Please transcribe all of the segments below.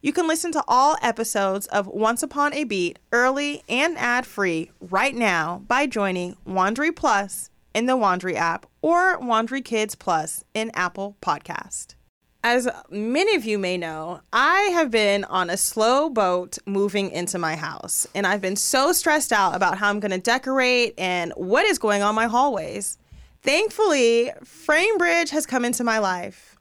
You can listen to all episodes of Once Upon a Beat early and ad free right now by joining Wondery Plus in the Wondery app or Wondery Kids Plus in Apple Podcast. As many of you may know, I have been on a slow boat moving into my house, and I've been so stressed out about how I'm going to decorate and what is going on my hallways. Thankfully, FrameBridge has come into my life.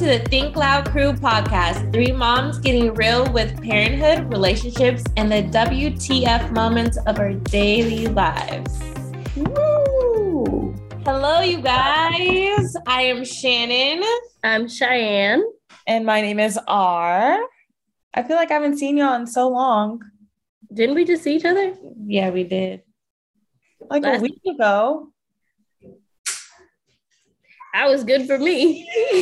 to the Think Loud Crew podcast. Three moms getting real with parenthood, relationships, and the WTF moments of our daily lives. Woo! Hello, you guys. I am Shannon. I'm Cheyenne. And my name is R. I feel like I haven't seen y'all in so long. Didn't we just see each other? Yeah, we did. Like Last- a week ago. I was good for me.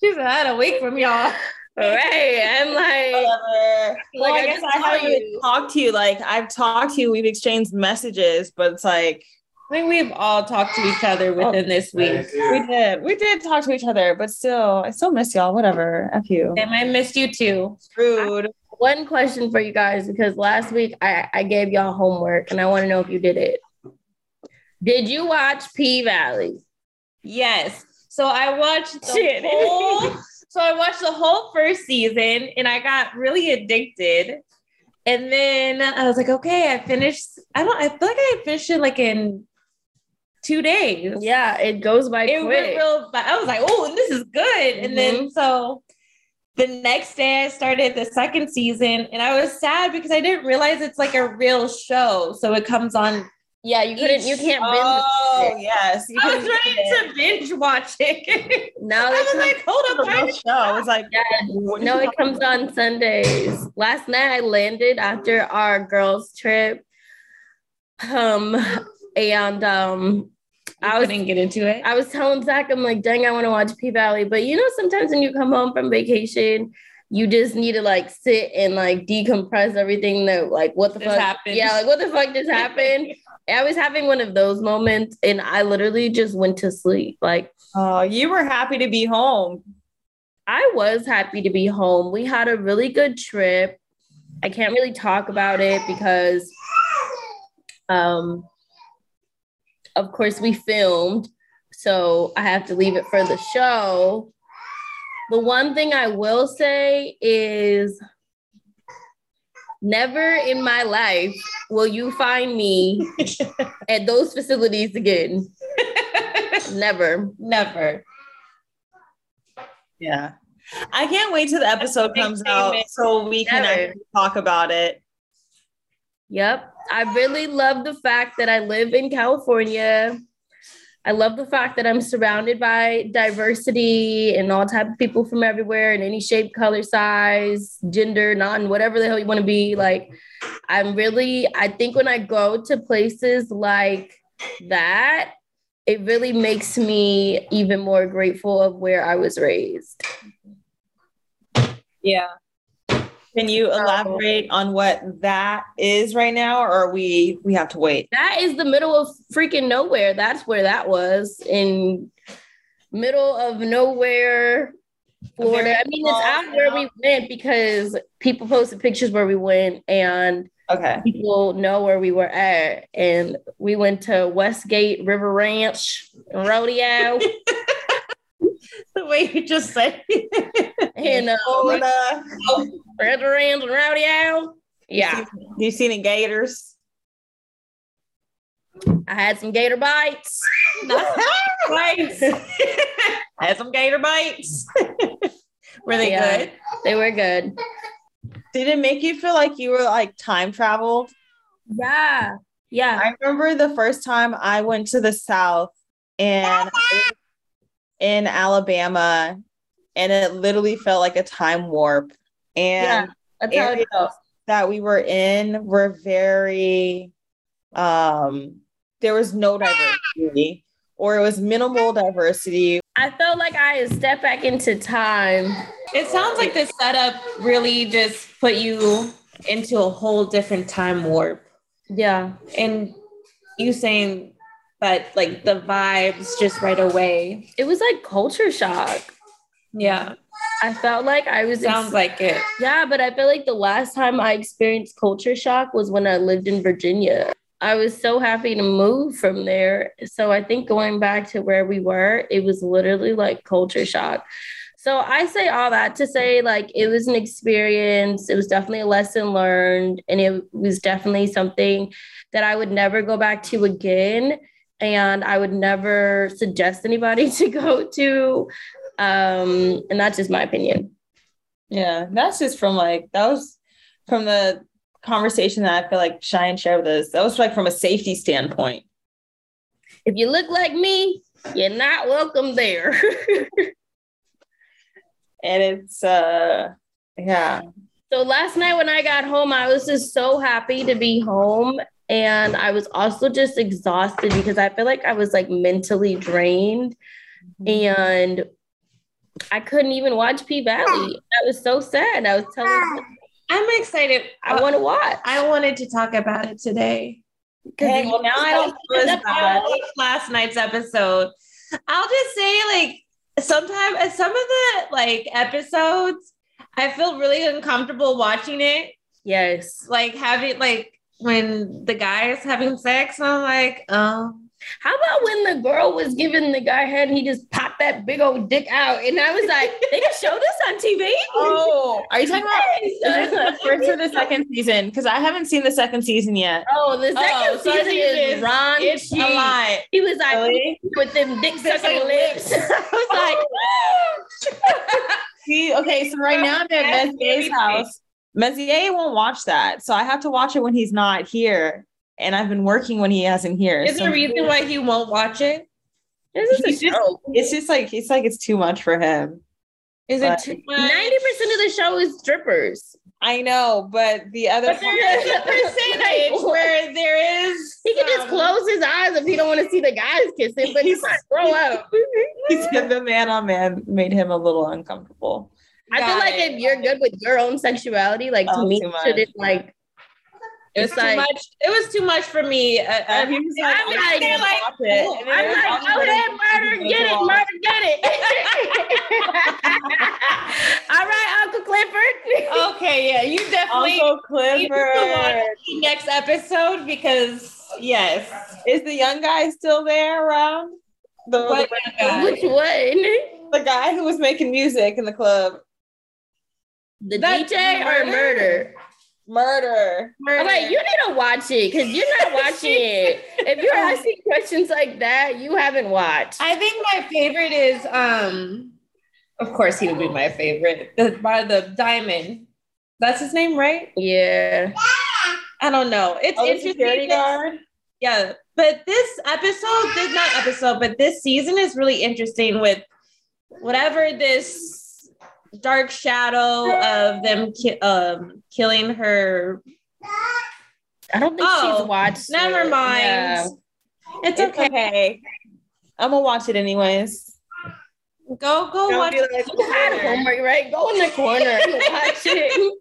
She's had a week from y'all. Right. I'm like, Whatever. Well, like I, I guess I haven't even talked to you. Like I've talked to you, we've exchanged messages, but it's like I think we've all talked to each other oh. within oh, this week. We did. We did talk to each other, but still, I still miss y'all. Whatever. F you. And I missed you too. Rude. One question for you guys because last week I, I gave y'all homework and I want to know if you did it. Did you watch P Valley? Yes. So I watched the Shit. whole. so I watched the whole first season, and I got really addicted. And then I was like, okay, I finished. I don't. I feel like I finished it like in two days. Yeah, it goes by it quick. Went real. I was like, oh, this is good. Mm-hmm. And then mm-hmm. so the next day I started the second season, and I was sad because I didn't realize it's like a real show. So it comes on yeah, you couldn't. You can't binge. Oh yes, you I was ready to binge watch it. now I was like, hold up, no show. It's like yeah. no, it comes on Sundays. Last night I landed after our girls' trip. Um, and um, you I was, didn't get into it. I was telling Zach, I'm like, dang, I want to watch P Valley, but you know, sometimes when you come home from vacation you just need to like sit and like decompress everything that like what the this fuck happened. yeah like what the fuck just happened I was having one of those moments and I literally just went to sleep. Like, oh, you were happy to be home. I was happy to be home. We had a really good trip. I can't really talk about it because um of course we filmed, so I have to leave it for the show. The one thing I will say is never in my life will you find me at those facilities again. never. Never. Yeah. I can't wait till the episode comes out so we can actually talk about it. Yep. I really love the fact that I live in California. I love the fact that I'm surrounded by diversity and all type of people from everywhere in any shape, color, size, gender, non, whatever the hell you want to be. Like, I'm really, I think when I go to places like that, it really makes me even more grateful of where I was raised. Yeah. Can you elaborate on what that is right now, or we we have to wait? That is the middle of freaking nowhere. That's where that was in middle of nowhere, Florida. I mean, it's out where we went because people posted pictures where we went, and okay, people know where we were at. And we went to Westgate River Ranch Rodeo. the way you just said it. and uh, Florida. and Ranch Rodeo. Yeah. Do you see any gators? I had some gator bites. nice. I had some gator bites. were they yeah, good? They were good. Did it make you feel like you were like time traveled? Yeah. Yeah. I remember the first time I went to the South and in Alabama, and it literally felt like a time warp. And yeah, areas that we were in were very um there was no diversity or it was minimal diversity. I felt like I stepped back into time. It sounds like the setup really just put you into a whole different time warp. Yeah. And you saying that like the vibes just right away. It was like culture shock. Yeah. I felt like I was sounds ex- like it. Yeah, but I feel like the last time I experienced culture shock was when I lived in Virginia. I was so happy to move from there. So I think going back to where we were, it was literally like culture shock. So I say all that to say like it was an experience. It was definitely a lesson learned and it was definitely something that I would never go back to again and I would never suggest anybody to go to um and that's just my opinion. Yeah, that's just from like that was from the conversation that I feel like Cheyenne shared with us. That was like from a safety standpoint. If you look like me, you're not welcome there. and it's uh yeah. So last night when I got home, I was just so happy to be home. And I was also just exhausted because I feel like I was like mentally drained. Mm-hmm. And I couldn't even watch P Valley. Ah. I was so sad. I was telling ah. I'm excited. I want to uh, watch. I wanted to talk about it today. Hey, well, now I don't feel as bad. Last night's episode. I'll just say, like, sometimes uh, some of the like episodes, I feel really uncomfortable watching it. Yes. Like having like when the guy is having sex, I'm like, oh, how about when the girl was giving the guy head and he just popped that big old dick out? And I was like, they can show this on TV. Oh, are you talking about the first or the second season? Because I haven't seen the second season yet. Oh, the oh, second oh, season, season is Ron. It's G. a lot. He was like really? with them dick sucking lips. I was like, see, okay, so right now I'm at Mezier's house. Mezier won't watch that. So I have to watch it when he's not here and I've been working when he hasn't here. Is so there a reason why he won't watch it? It's just, it's just like it's like it's too much for him. Is but it too much? Ninety percent of the show is strippers. I know, but the other but there is a percentage where there is. He can just close his eyes if he don't want to see the guys kissing, but he's not throw up. He's the man on man made him a little uncomfortable. I feel like it. if you're good with your own sexuality, like oh, to me, shouldn't like It was It's too like- much. It was too much for me. Uh, uh, And he was like, I'm I like- can't like, it. And I'm was like, go ahead, Murda, get it, Murda, get it. All right, Uncle Clifford. okay, yeah, you definitely Uncle need to watch Clifford. the next episode because yes, Is the young guy still there around? The, What the? Which one? the guy who was making music in the club. The That DJ or Murda? Murda. I'm like, you need to watch it because you're not watching it. If you're asking questions like that, you haven't watched. I think my favorite is um, of course he would be my favorite. The by the diamond. That's his name, right? Yeah. I don't know. It's Oh, interesting. guard. Yeah, but this episode, this not episode, but this season is really interesting with whatever this dark shadow of them ki- um, killing her. I don't think Oh, she's watched. Never it. mind. Yeah. It's It's okay. okay. I'm gonna watch it anyways. Go go Don't watch. be like, You had homework, right? Go in the corner and watch it.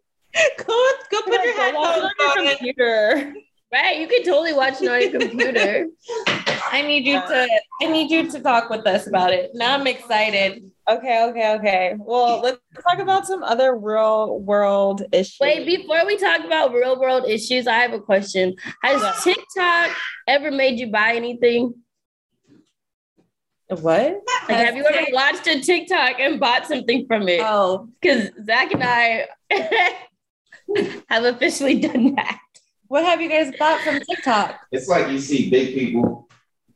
Go go put your Go watch headphones it on on. your computer. Right? You can totally watch it on your computer. I need you to. I need you to talk with us about it. Now I'm excited. Okay, okay, okay. Well, let's talk about some other real world issues. Wait, before we talk about real world issues, I have a question. Has Yeah. TikTok ever made you buy anything? what? Like, have you ever watched a TikTok and bought something from it? Oh, Because Zach and I have officially done that. what have you guys bought from TikTok? It's like you see big people,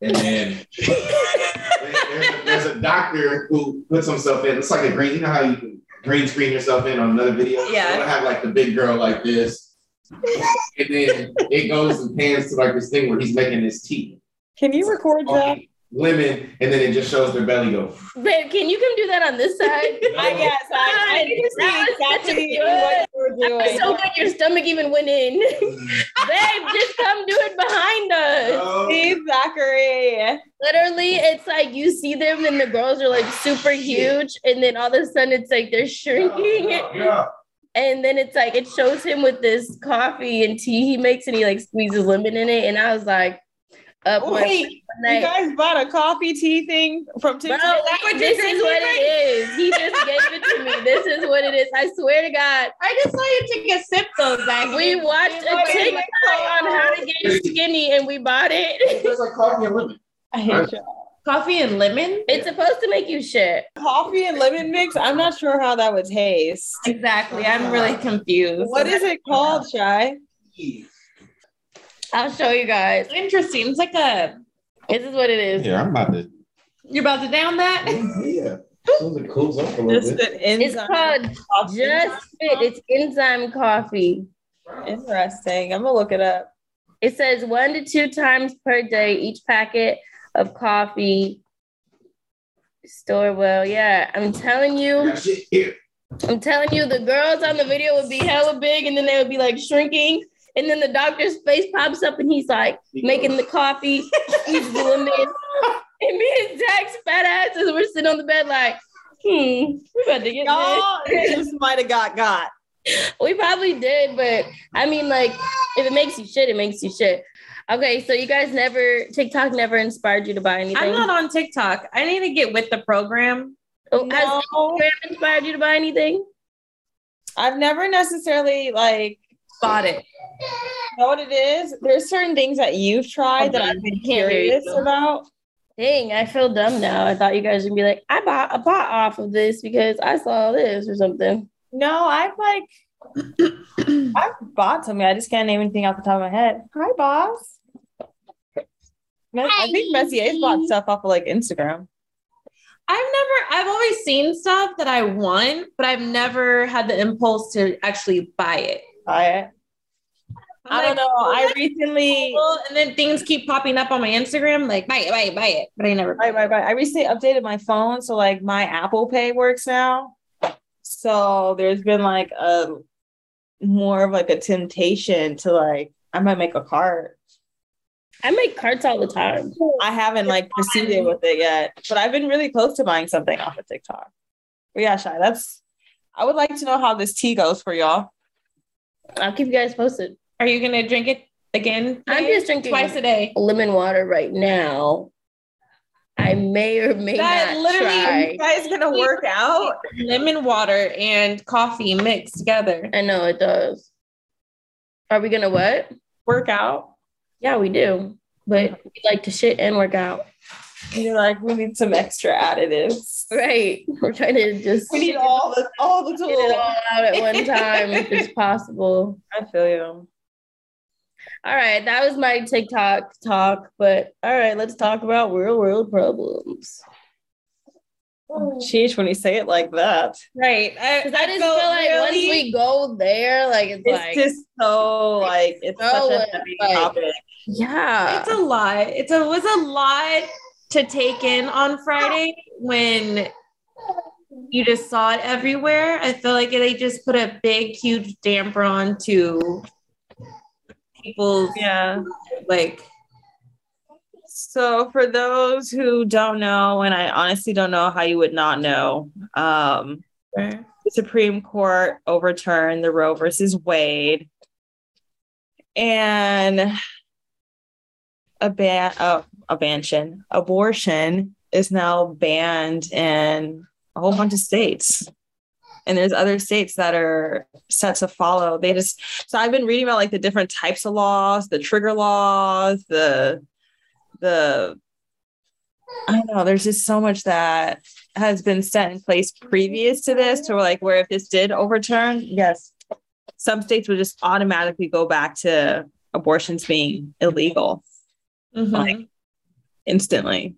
and then there's, a, there's a doctor who puts himself in. It's like a green. You know how you can green screen yourself in on another video. Yeah. So I have like the big girl like this, and then it goes and pans to like this thing where he's making his tea, Can you record that? Lemon, and then it just shows their belly go. Babe, can you come do that on this side? I guess I, I need to see That was exactly good- what you were doing. so good your stomach even went in. Babe, just come do it behind us. Oh, Steve Zachary. Literally, it's like you see them and the girls are like super huge, and then all of a sudden it's like they're shrinking. yeah. And then it's like it shows him with this coffee and tea he makes, and he like squeezes lemon in it. And I was like, up oh, one Wait, you night. guys bought a coffee tea thing from Bro, TikTok? that what this is what it is. He just gave it to me. This is what it is. I swear to God. I just saw you take a sip though, Zach. We watched a Like, TikTok on how to get skinny and we bought it. There's like coffee and lemon. I hate you. coffee and lemon. It's supposed to make you shit. Coffee and lemon mix. I'm not sure how that would taste. Exactly. I'm really confused. What is it called, Shy? I'll show you guys. Interesting. It's like a. This is what it is. Yeah, I'm about to. You're about to down that. Yeah. As it cools off a little Just bit. It's called coffee. Just Fit. It's enzyme coffee. Interesting. I'm gonna look it up. It says one to two times per day, each packet of coffee. Store well. Yeah, I'm telling you. Got shit here. I'm telling you, the girls on the video would be hella big and then they would be like shrinking. And then the doctor's face pops up and he's like making the coffee, he's the lemon. And me and Zach's fat asses were sitting on the bed like, hmm, we about to get Y'all just might have got got. We probably did, but I mean, like, if it makes you shit, it makes you shit. Okay, so you guys never, TikTok never inspired you to buy anything? I'm not on TikTok. I need to get with the program. Oh, Has No, Instagram inspired you to buy anything? I've never necessarily like Bought it. know what it is. There's certain things that you've tried that I've been Can't hear you. curious about. Dang, I feel dumb now. I thought you guys would be like, I bought a pot off of this because I saw this or something. No, I've like I've bought something. I just can't name anything off the top of my head. Hi, boss. Me- I think Messier's bought stuff off of like Instagram. I've never, I've always seen stuff that I want, but I've never had the impulse to actually buy it. Buy it. I'm I don't know. "Oh, I recently cool," And then things keep popping up on my Instagram, like buy it, buy it, buy it. But I never. Right, right, right. I recently updated my phone, so like my Apple Pay works now. So there's been like a more of like a temptation to like I might make a cart. I make carts all the time. I haven't like proceeded with it yet, but I've been really close to buying something off of TikTok. But yeah, Shy, that's I would like to know how this tea goes for y'all. I'll keep you guys posted. Are you gonna drink it again? I'm just drinking twice a day. lemon water right now. I may or may That not literally- try. You guys gonna work out? Lemon water and coffee mixed together. I know it does. Are we gonna what? Work out? Yeah, we do. But we like to shit and work out. You're like, we need some extra additives. Right. We're trying to just We need all the all the get it tools. all out at one time if it's possible. I feel you. All right, that was my TikTok talk, but all right, let's talk about real world problems. Sheesh, when you say it like that. Right. Because I just feel like once we go there, like it's, It's like just so like it's So, such a heavy like- topic. yeah, it's a lot. It's a was a lot to take in on Friday when you just saw it everywhere. I feel like they just put a big, huge damper on to people's Yeah. like So for those who don't know, and I honestly don't know how you would not know, um, the Supreme Court overturned the Roe versus Wade, and a ban, uh, a bantion, abortion is now banned in a whole bunch of states. And there's other states that are set to follow. They just so I've been reading about like the different types of laws, the trigger laws, the the I don't know, there's just so much that has been set in place previous to this to like where if this did overturn, yes, some states would just automatically go back to abortions being illegal mhm. Like, instantly.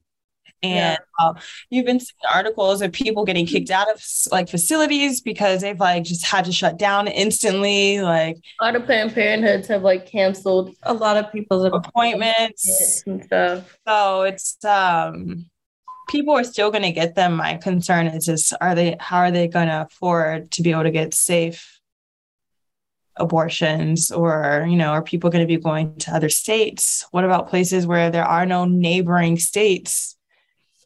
And uh, you've been seeing articles of people getting kicked out of like facilities because they've like just had to shut down instantly, like a lot of Planned Parenthoods have like canceled a lot of people's appointments. and stuff. So it's um people are still going to get them. My concern is just are they how are they going to afford to be able to get safe abortions or you know are people going to be going to other states? What about places where there are no neighboring states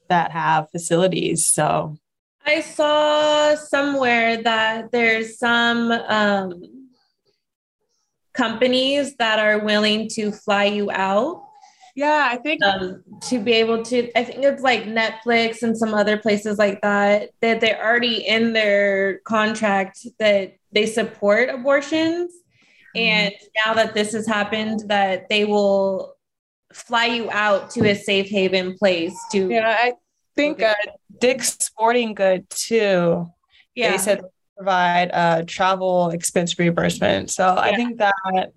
that have facilities? So I saw somewhere that there's some um, companies that are willing to fly you out yeah, I think um, to be able to. I think it's like Netflix and some other places like that that they're already in their contract that they support abortions, and now that this has happened, that they will fly you out to a safe haven place to yeah, I think uh, Dick's Sporting Good too. yeah they said they provide uh, travel expense reimbursement. So I think that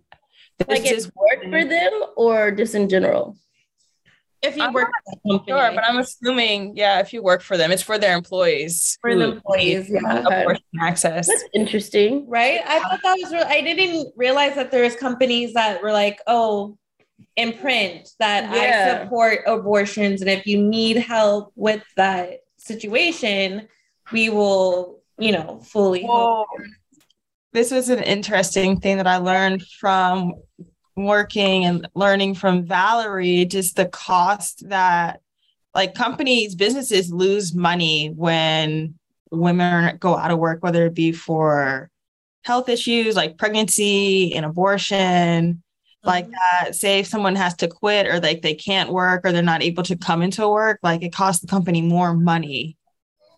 this Like it is work for them or just in general? if you I'm work for a sure, but I'm assuming, yeah, if you work for them, it's for their employees. for the employees, need yeah. abortion access. That's interesting. Right? I thought that was real. I didn't realize that there was companies that were like, oh, in print that I support abortions, and if you need help with that situation, we will, you know, fully. Well, this was an interesting thing that I learned from working and learning from Valerie, just the cost that like companies, businesses lose money when women go out of work, whether it be for health issues like pregnancy and abortion, mm-hmm. like that. Say if someone has to quit or like they can't work or they're not able to come into work, like it costs the company more money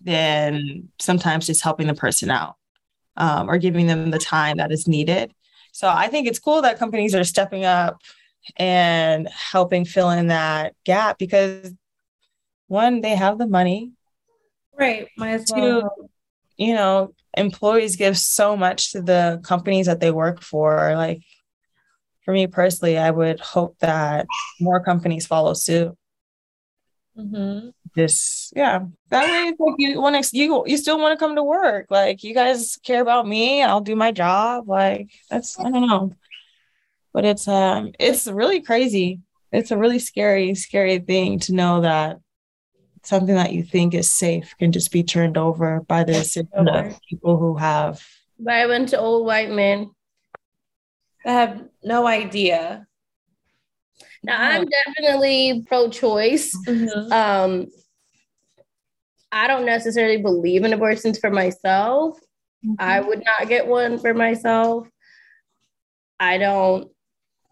than sometimes just helping the person out um, or giving them the time that is needed. So I think it's cool that companies are stepping up and helping fill in that gap because one, they have the money. Right. Might as Two, well. you know, employees give so much to the companies that they work for. Like for me personally, I would hope that more companies follow suit. Mhm. This, yeah, that way it's like you want to, you you still want to come to work. Like you guys care about me, I'll do my job. Like that's I don't know, but it's um it's really crazy. It's a really scary, scary thing to know that something that you think is safe can just be turned over by the system of people who have But I went to old white men. I have no idea. Now I'm definitely pro-choice. Mhm. Um, I don't necessarily believe in abortions for myself. I would not get one for myself. I don't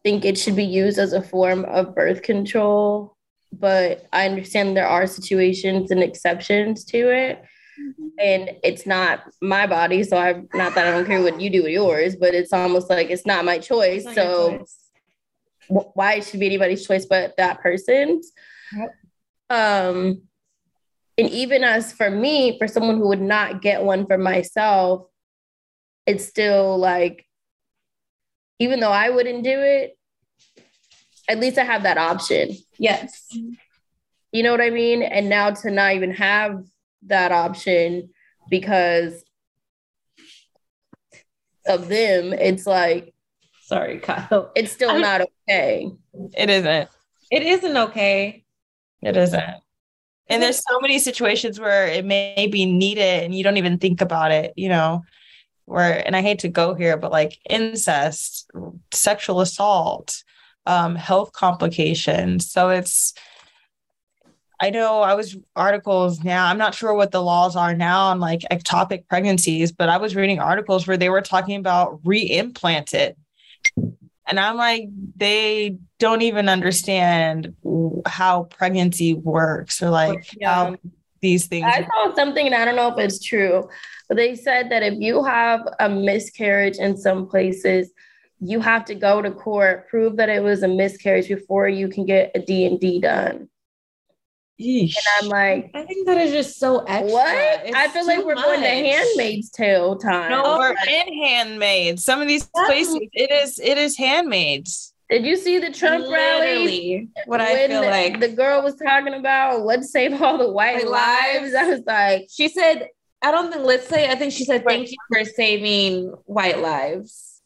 think it should be used as a form of birth control, but I understand there are situations and exceptions to it. Mm-hmm. And it's not my body, so I'm not that I don't care what you do with yours, but it's almost like it's not my choice. Not so choice. why it should be anybody's choice but that person's? Yep. Um, and even as for me, for someone who would not get one for myself, it's still like even though I wouldn't do it, at least I have that option. Yes. You know what I mean? And now to not even have that option because of them, it's like, sorry, Kyle. Oh. It's still I not okay. It isn't. It isn't okay. It isn't. And there's so many situations where it may be needed and you don't even think about it, you know where and I hate to go here, but like incest, sexual assault, um, health complications. So it's I know I was articles now. I'm not sure what the laws are now on like ectopic pregnancies, but I was reading articles where they were talking about reimplanted. And I'm like, they don't even understand how pregnancy works or like yeah. how these things. I saw something and I don't know if it's true, but they said that if you have a miscarriage in some places, you have to go to court, prove that it was a miscarriage before you can get a D&D done. Yeesh. And I'm like, I think that is just so extra. What? It's I feel like we're much. going to Handmaid's Tale time. No, we're in Handmaids. Some of these places, it is it is Handmaids. Did you see the Trump rally? What I feel the, like the girl was talking about let's save all the white lives. lives. I was like, she said I don't think let's say I think she said thank you for saving white lives.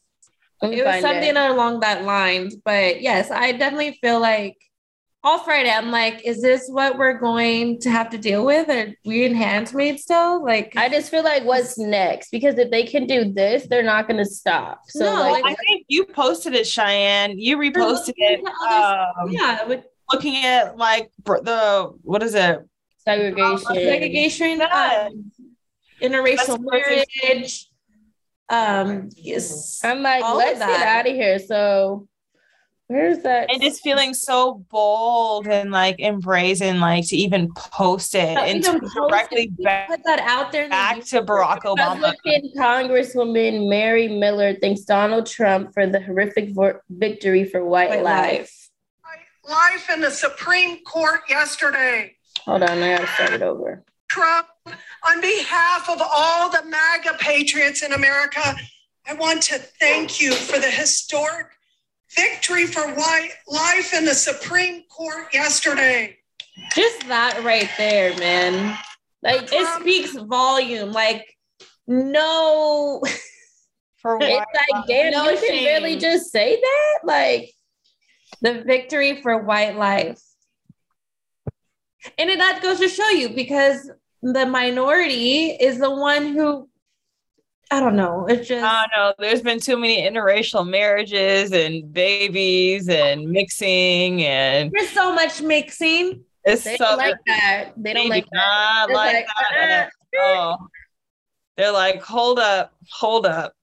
It was something it. along that line. But yes, I definitely feel like all Friday, I'm like, is this what we're going to have to deal with? Are we in Handmaid still? Like, I just feel like what's next? Because if they can do this, they're not going to stop. So, no, like, I think you posted it, Cheyenne. You reposted it. Um, yeah, with, looking at like the what is it? Segregation. segregation. Um, interracial marriage. Um, yes. I'm like, let's get out of here. So where's that? And just feeling so bold and like embracing, like to even post it no, and to directly back, put that out there back to Barack Obama. Congresswoman Mary Miller thanks Donald Trump for the horrific vo- victory for white, white life. life. Life in the Supreme Court yesterday. Hold on, I gotta start it over. Trump on behalf of all the MAGA patriots in America, I want to thank you for the historic victory for white life in the Supreme Court yesterday. Just that right there, man. Like it um, speaks volume. Like no for what? It's like damn, no you shame. can really just say that. Like the victory for white life. And that goes to show you because the minority is the one who I don't know. It's just I don't know. There's been too many interracial marriages and babies and mixing and there's so much mixing. It's they so like that. They don't like that. Not like, like that. oh. They're like, hold up, hold up.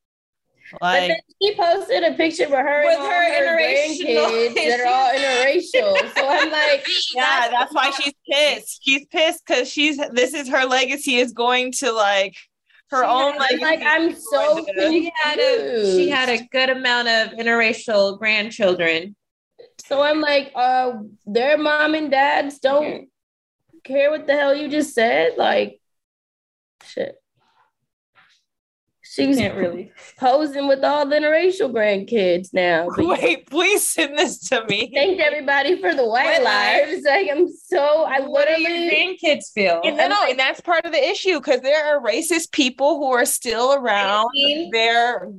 Like, but then she posted a picture with her with and her, her interracial that are all interracial. so I'm like, yeah, that's why she's pissed. She's pissed because she's this is her legacy is going to like her she own legacy. Like I'm so she had a she had a good amount of interracial grandchildren. So I'm like, uh, their mom and dads don't care what the hell you just said. Like, shit. She's can't really posing with all the interracial grandkids now. Wait, please send this to me. Thank everybody for the white, white lives. lives. Like I'm so I what literally do your grandkids feel. And, no, and that's part of the issue because there are racist people who are still around their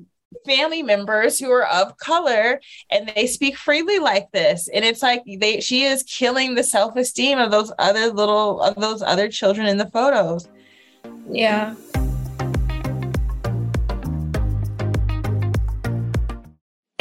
family members who are of color and they speak freely like this and it's like they she is killing the self-esteem of those other little of those other children in the photos yeah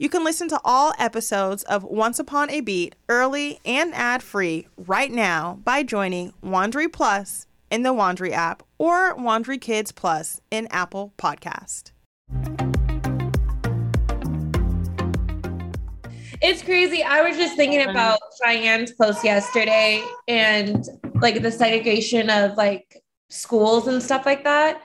You can listen to all episodes of Once Upon a Beat early and ad free right now by joining Wondery Plus in the Wondery app or Wondery Kids Plus in Apple Podcast. It's crazy. I was just thinking about Cheyenne's post yesterday and like the segregation of like schools and stuff like that.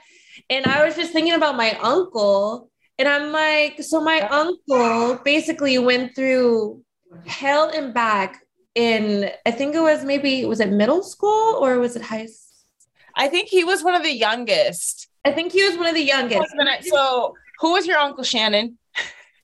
And I was just thinking about my uncle and I'm like, so my uncle basically went through hell and back in, I think it was maybe, was it middle school or was it high? school? I think he was one of the youngest. I think he was one of the youngest. So, who was your uncle, Shannon?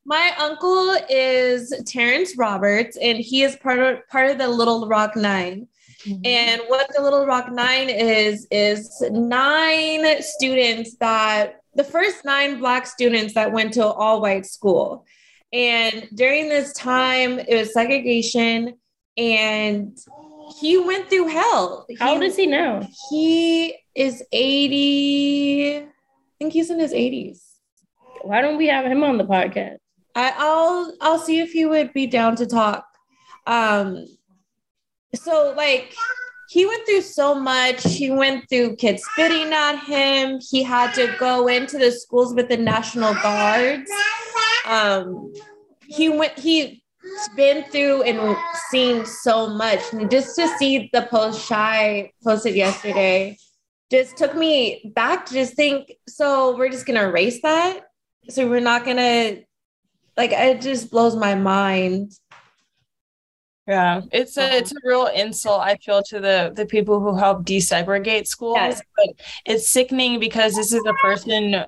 My uncle is Terrence Roberts, and he is part of part of the Little Rock 9 mm-hmm. And what the Little Rock Nine is is nine students that the first nine black students that went to all white school. And during this time, it was segregation, and he went through hell. How he, old is he now? He is 80. I think he's in his 80s. Why don't we have him on the podcast? I, I'll I'll see if he would be down to talk. Um so like he went through so much. He went through kids spitting at him. He had to go into the schools with the National Guards. Um, he went. He's been through and seen so much. And just to see the post shy posted yesterday, just took me back to just think. So we're just gonna erase that. So we're not gonna like. It just blows my mind yeah, it's a uh-huh. it's a real insult I feel to the the people who help desegregate schools. Yes. But it's sickening because this is a person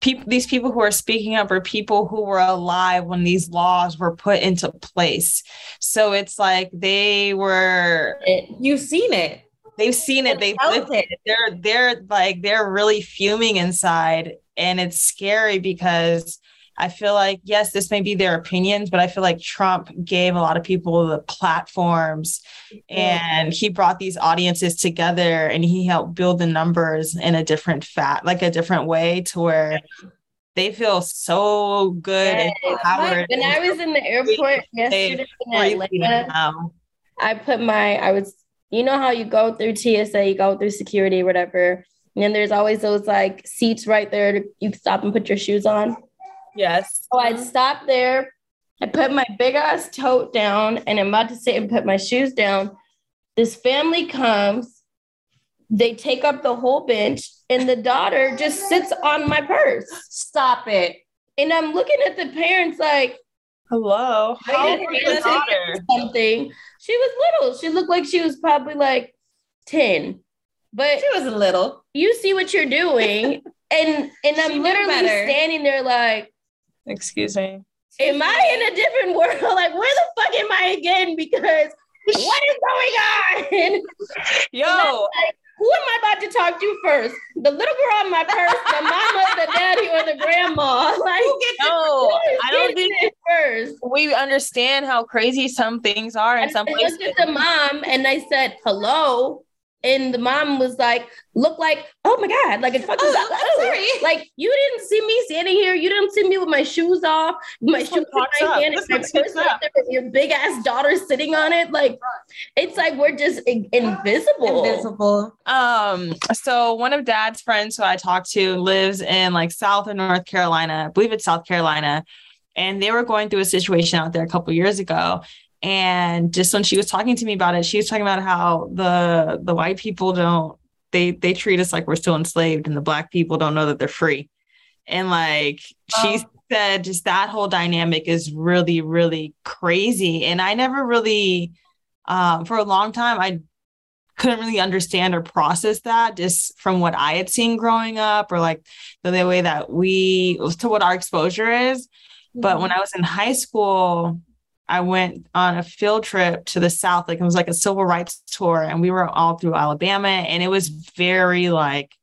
people these people who are speaking up are people who were alive when these laws were put into place. So it's like they were you've seen it. They've seen it. They've lived it. it. They're they're like they're really fuming inside and it's scary because I feel like, yes, this may be their opinions, but I feel like Trump gave a lot of people the platforms and he brought these audiences together and he helped build the numbers in a different fat, like a different way to where they feel so good and empowered. When I was in the airport yesterday in Atlanta, I put my, I was, you know how you go through TSA, you go through security, whatever. And then there's always those like seats right there. To, you stop and put your shoes on. Yes. So I'd stop there. I put my big ass tote down and I'm about to sit and put my shoes down. This family comes, they take up the whole bench, and the daughter just sits on my purse. Stop it. And I'm looking at the parents like, hello. How old is daughter? Something. She was little. She looked like she was probably like 10. But she was little. You see what you're doing. and and I'm literally standing there like, Excuse me. Am I in a different world? Like, where the fuck am I again? Because what is going on? Yo, like, who who am I about to talk to first? The little girl in my purse, the mama, the daddy, or the grandma? Like, no, I don't think first. we understand how crazy some things are in And some I places. looked at the mom and I said, hello. And the mom was like, look like, oh my God, like it's fucking Oh, I'm sorry. Like you didn't see me standing here. You didn't see me with my shoes off, my This shoes one in my up. hand, and my purse right up. there with your big ass daughter sitting on it. Like it's like we're just in- invisible. Invisible. Um, so one of dad's friends who I talked to lives in like South or North Carolina. I believe it's South Carolina. And they were going through a situation out there a couple years ago. And just when she was talking to me about it, she was talking about how the the white people don't they they treat us like we're still enslaved and the black people don't know that they're free. And like she said, just that whole dynamic is really, really crazy. And I never really um for a long time I couldn't really understand or process that just from what I had seen growing up or like the, the way that we to what our exposure is. But when I was in high school, I went on a field trip to the South, like it was like a civil rights tour, and we were all through Alabama, and it was very like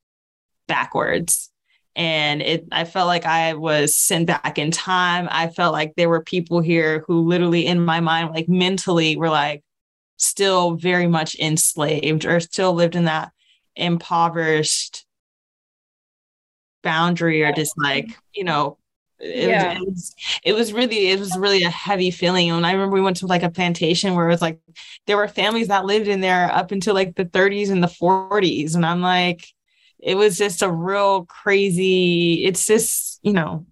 backwards. And it, I felt like I was sent back in time. I felt like there were people here who literally, in my mind, like mentally, were like still very much enslaved or still lived in that impoverished boundary or just like you know it, Yeah. it was it was really it was really a heavy feeling and i remember we went to like a plantation where it was like there were families that lived in there up until like the 30s and the 40s and i'm like it was just a real crazy it's just you know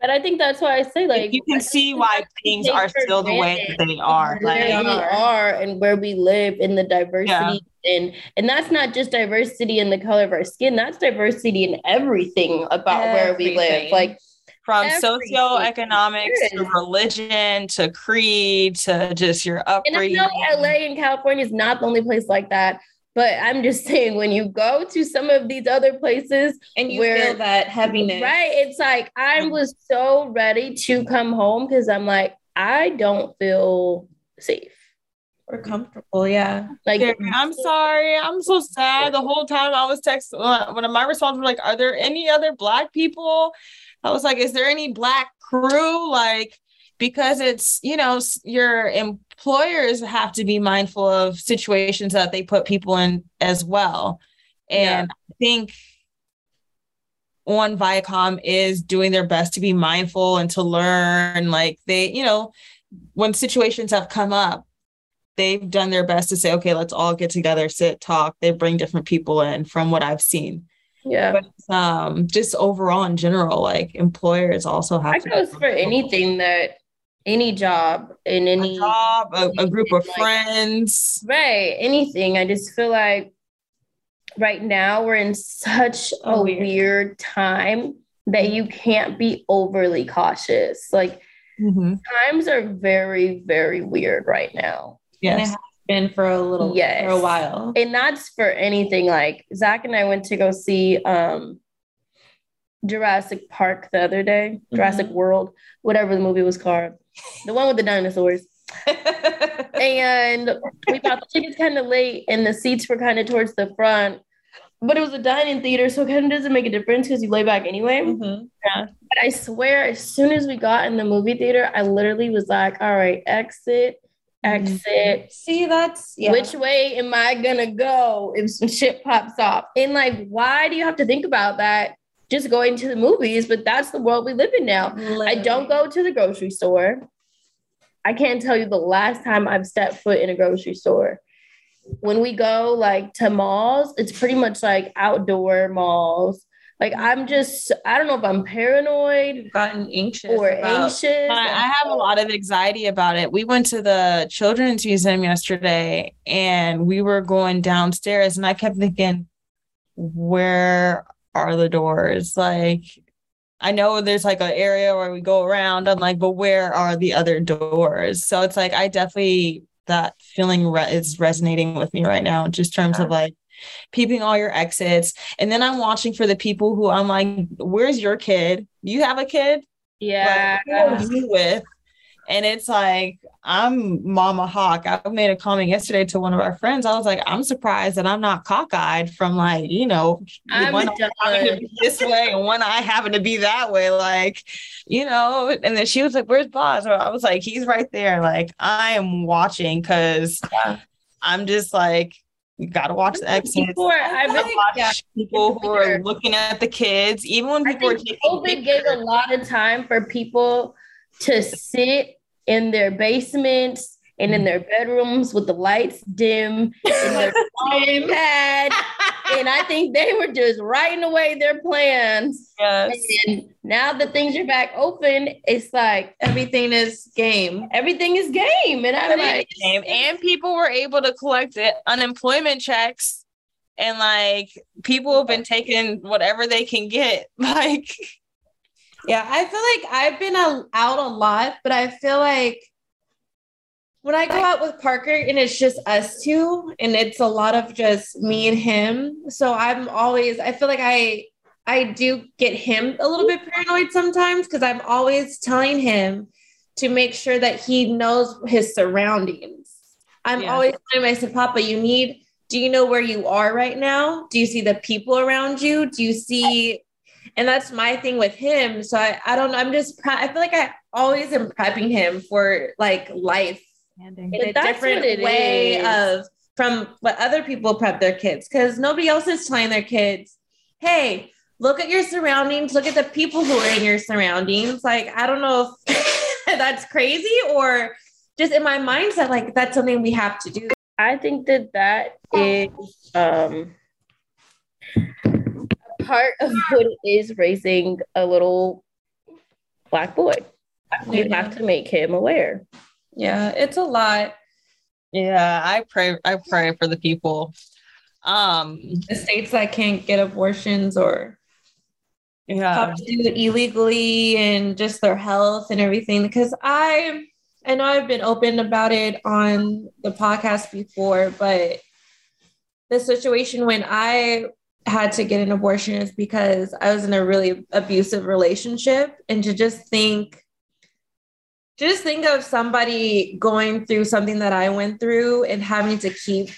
But I think that's why I say like you can see why things are still the way that they are where like we are and where we live in the diversity and and that's not just diversity in the color of our skin that's diversity in everything about where we live like from everything. socioeconomics to religion to creed to just your and I upbringing. Know LA and California is not the only place like that but I'm just saying when you go to some of these other places And you Where- feel that heaviness. right it's like I was so ready to come home because I'm like I don't feel safe Or comfortable. Yeah. like Yeah, I'm sorry. I'm so sad. The whole time I was texting, uh, one of my responses were like, "Are there any other black people?" I was like, "Is there any black crew?" Like, because it's you know s- your employers have to be mindful of situations that they put people in as well, and I think on Viacom is doing their best to be mindful and to learn. Like they, you know, when situations have come up they've done their best to say, okay, let's all get together, sit, talk. They bring different people in from what I've seen. yeah But um, just overall in general, like employers also have that to goes for anything that any job in a any job, a, a group of Like- friends. right anything i just feel like right now we're in such a Oh, weird. weird time that you can't be overly cautious like Mhm. times are very very weird right now And it Yes. has been for a little Yes. for a while. and that's for anything like zach and i went to go see um jurassic park the other day jurassic world whatever the movie was called. The one with the dinosaurs. And we bought the tickets kind of late and the seats were kind of towards the front but it was a dining theater so it kind of doesn't make a difference because you lay back anyway. Mhm. but i swear as soon as we got in the movie theater i literally was like all right exit exit. See, that's yeah. which way am i gonna go if some shit pops off? And like why do you have to think about that just going to the movies but that's the world we live in now I don't go to the grocery store. I can't tell you the last time I've stepped foot in a grocery store. When we go like to malls, it's pretty much like outdoor malls. Like I'm just, I don't know if I'm paranoid You've gotten anxious or about- anxious. I, I have a lot of anxiety about it. We went to the children's museum yesterday and we were going downstairs and I kept thinking, where are the doors? Like, I know there's like an area where we go around. I'm like, but where are the other doors? So it's like, I definitely, that feeling re- is resonating with me right now, just terms of like peeping all your exits. And then I'm watching for the people who I'm like, where's your kid? You have a kid? Yeah. Like, who are you with? And it's like, I'm Mama Hawk. I made a comment yesterday to one of our friends. I was like, I'm surprised that I'm not cockeyed from like, you know, I'm one eye having to be this way and one eye having to be that way. Like, you know, and then she was like, Where's Boz? Or I was like, He's right there. Like, I am watching because I'm just like, you gotta watch the exits. People I gotta really, watch yeah, people who are looking at the kids, even when I people are think taking COVID gave a lot of time for people to sit in their basements and in their bedrooms with the lights dim and their phone pad. And I think they were just writing away their plans. Yes. And now that things are back open, it's like Everything is game. everything is game. And I'm like, game and people were able to collect it unemployment checks and like people have been taking whatever they can get like Yeah, I feel like I've been a, out a lot, but I feel like when I go out with Parker and it's just us two, and it's a lot of just me and him. So I'm always, I feel like I, I do get him a little bit paranoid sometimes because I'm always telling him to make sure that he knows his surroundings. I'm Yeah. always telling I Papa, you need, do you know where you are right now? Do you see the people around you? Do you see and that's my thing with him. So I, I don't know. I'm just, pre- I feel like I always am prepping him for like life in a different way is. of from what other people prep their kids because nobody else is telling their kids, hey, look at your surroundings, look at the people who are in your surroundings. Like, I don't know if that's crazy or just in my mindset, like that's something we have to do. I think that that is um, a part of what it is raising a little black boy. You have to make him aware. Yeah, it's a lot. yeah i pray i pray for the people um The states that can't get abortions or yeah how to do it illegally and just their health and everything because I I know I've been open about it on the podcast before, but the situation when I had to get an abortion is because I was in a really abusive relationship. And to just think to just think of somebody going through something that I went through and having to keep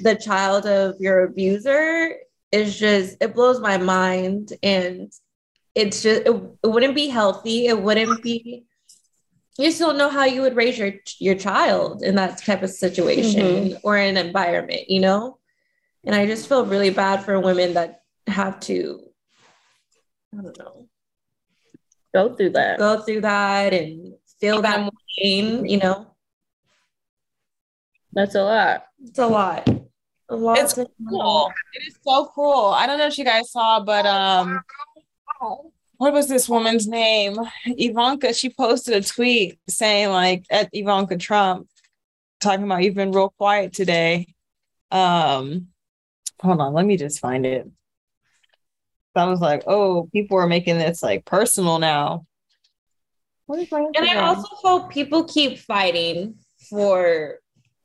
the child of your abuser is just it blows my mind. And it's just it, it wouldn't be healthy. It wouldn't be you just don't know how you would raise your your child in that type of situation mm-hmm. or an environment you know and i just feel really bad for women that have to i don't know Go through that. go through that and feel that pain you know? That's a lot. it's a lot. A lot It's to- cool it is so cool i don't know if you guys saw but um what was this woman's name? Ivanka she posted a tweet saying like at ivanka trump talking about you've been real quiet today. Um hold on let me just find it. I was like oh people are making this like personal now. What is my and I also hope people keep fighting for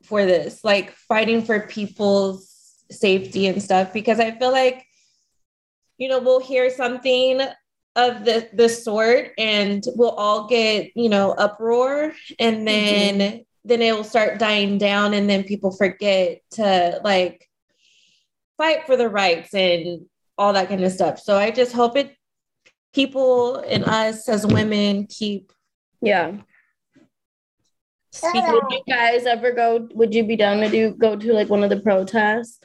for this, like fighting for people's safety and stuff, because I feel like, you know, we'll hear something of the the sort, and we'll all get you know uproar, and mm-hmm. then then it will start dying down, and then people forget to like fight for the rights and all that kind of stuff. So I just hope it people and us as women keep Yeah. speaking Would you guys ever go? Would you be down to do go to like one of the protests?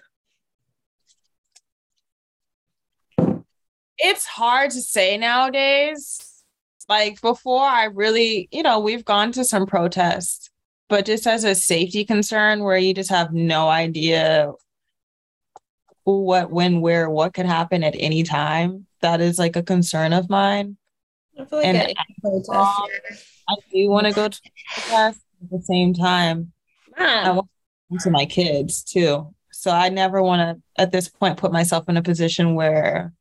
it's hard to say nowadays. Like before, I really, you know, we've gone to some protests, but just as a safety concern where you just have no idea who, what, when, where, what could happen at any time. That is like a concern of mine. I feel like And- protest, I do want to go to at the same time. I Mom, want to my kids too. So I never want to, at this point, put myself in a position where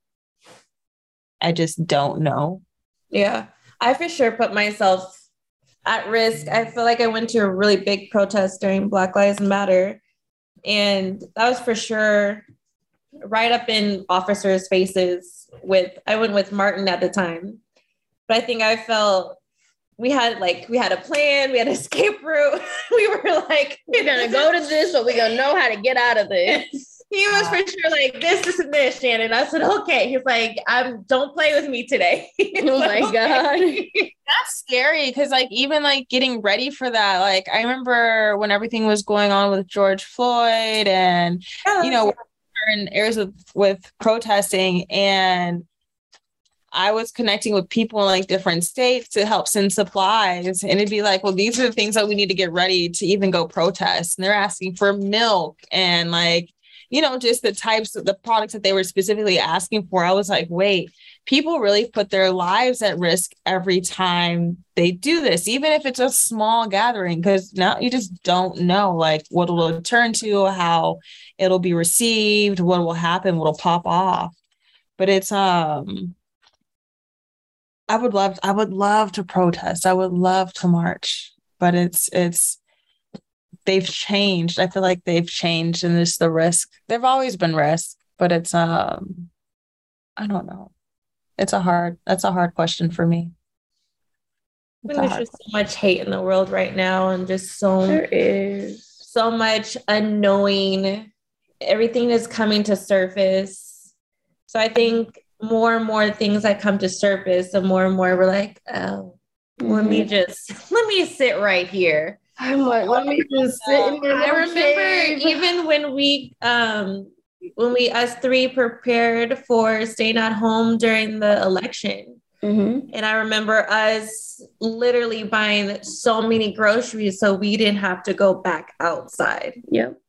I just don't know. yeah, I for sure put myself at risk. I feel like I went to a really big protest during Black Lives Matter, and that was for sure right up in officers' faces. With I went with Martin at the time, but I think I felt we had like we had a plan, we had an escape route. we were like, we're gonna go to this, but we're gonna know how to get out of this. he was for ah. sure like this, this, and this, Shannon. I said, okay. He's like, I'm don't play with me today. oh my god. That's scary because like even like getting ready for that. Like I remember when everything was going on with George Floyd and Yeah, you know in areas with, with protesting and I was connecting with people in like different states to help send supplies. And it'd be like, well, these are the things that we need to get ready to even go protest. And they're asking for milk and like, you know, just the types of the products that they were specifically asking for. I was like, wait, people really put their lives at risk every time they do this, even if it's a small gathering, because now you just don't know like what it'll turn to, how it'll be received, what will happen, what'll pop off. But it's um I would love I would love to protest. I would love to march, but it's it's they've changed. I feel like they've changed and it's the risk. There've always been risk, but it's um I don't know. It's a hard that's a hard question for me. I It's think there's hard just so much hate in the world right now, and just so There is. so much unknowing. Everything is coming to surface. So I think more and more things that come to surface, the more and more we're like, oh, let me just let me sit right here. I'm like, let me just sit in your I remember cave. even when we um when we us three prepared for staying at home during the election. Mhm. And I remember us literally buying so many groceries so we didn't have to go back outside. Yep.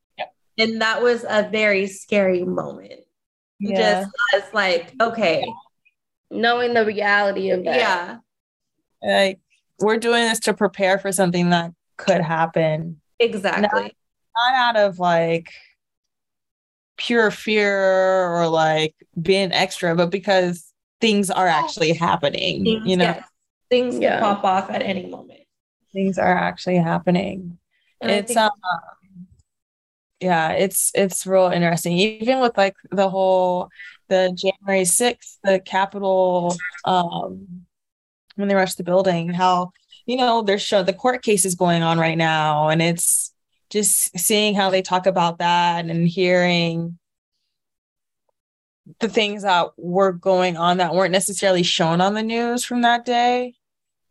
And that was a very scary moment. Yeah. Just as like, okay, Knowing the reality of that. yeah, like we're doing this to prepare for something that could happen exactly. not out of like pure fear or like being extra but because things are actually happening Things, you know? yes, things Yeah. can pop off at any moment. things are actually happening. And it's think- um yeah it's it's real interesting. Even with like the whole the january 6th the capitol um when they rushed the building how you know there's show the court case is going on right now and it's just seeing how they talk about that and hearing the things that were going on that weren't necessarily shown on the news from that day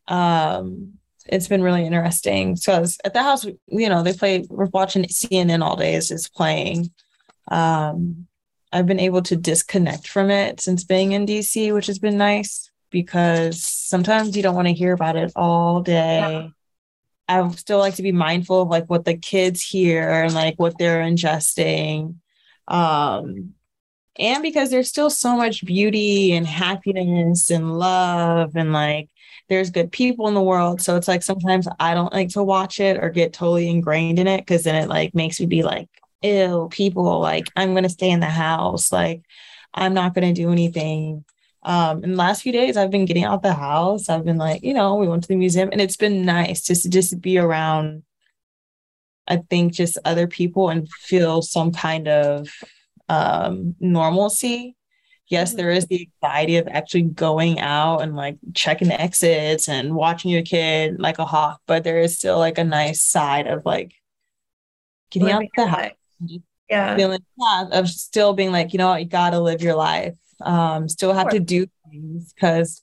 um it's been really interesting. Because at the house you know they play we're watching cnn all day is just playing. Um i've been able to disconnect from it since being in dc which has been nice because sometimes you don't want to hear about it all day i still like to be mindful of like what the kids hear and like what they're ingesting um and because there's still so much beauty and happiness and love and like there's good people in the world. So it's like sometimes I don't like to watch it or get totally ingrained in it because then it like makes me be like, ew, people, like I'm gonna stay in the house, like I'm not gonna do anything. Um, in the last few days, I've been getting out the house. I've been like, you know, we went to the museum and it's been nice just to just be around, I think, just other people and feel some kind of um normalcy yes, there is the anxiety of actually going out and like checking the exits and watching your kid like a hawk, but there is still like a nice side of like getting out the house. Yeah. feeling of still being like, you know what, you gotta live your life. Um, still have Sure. to do things because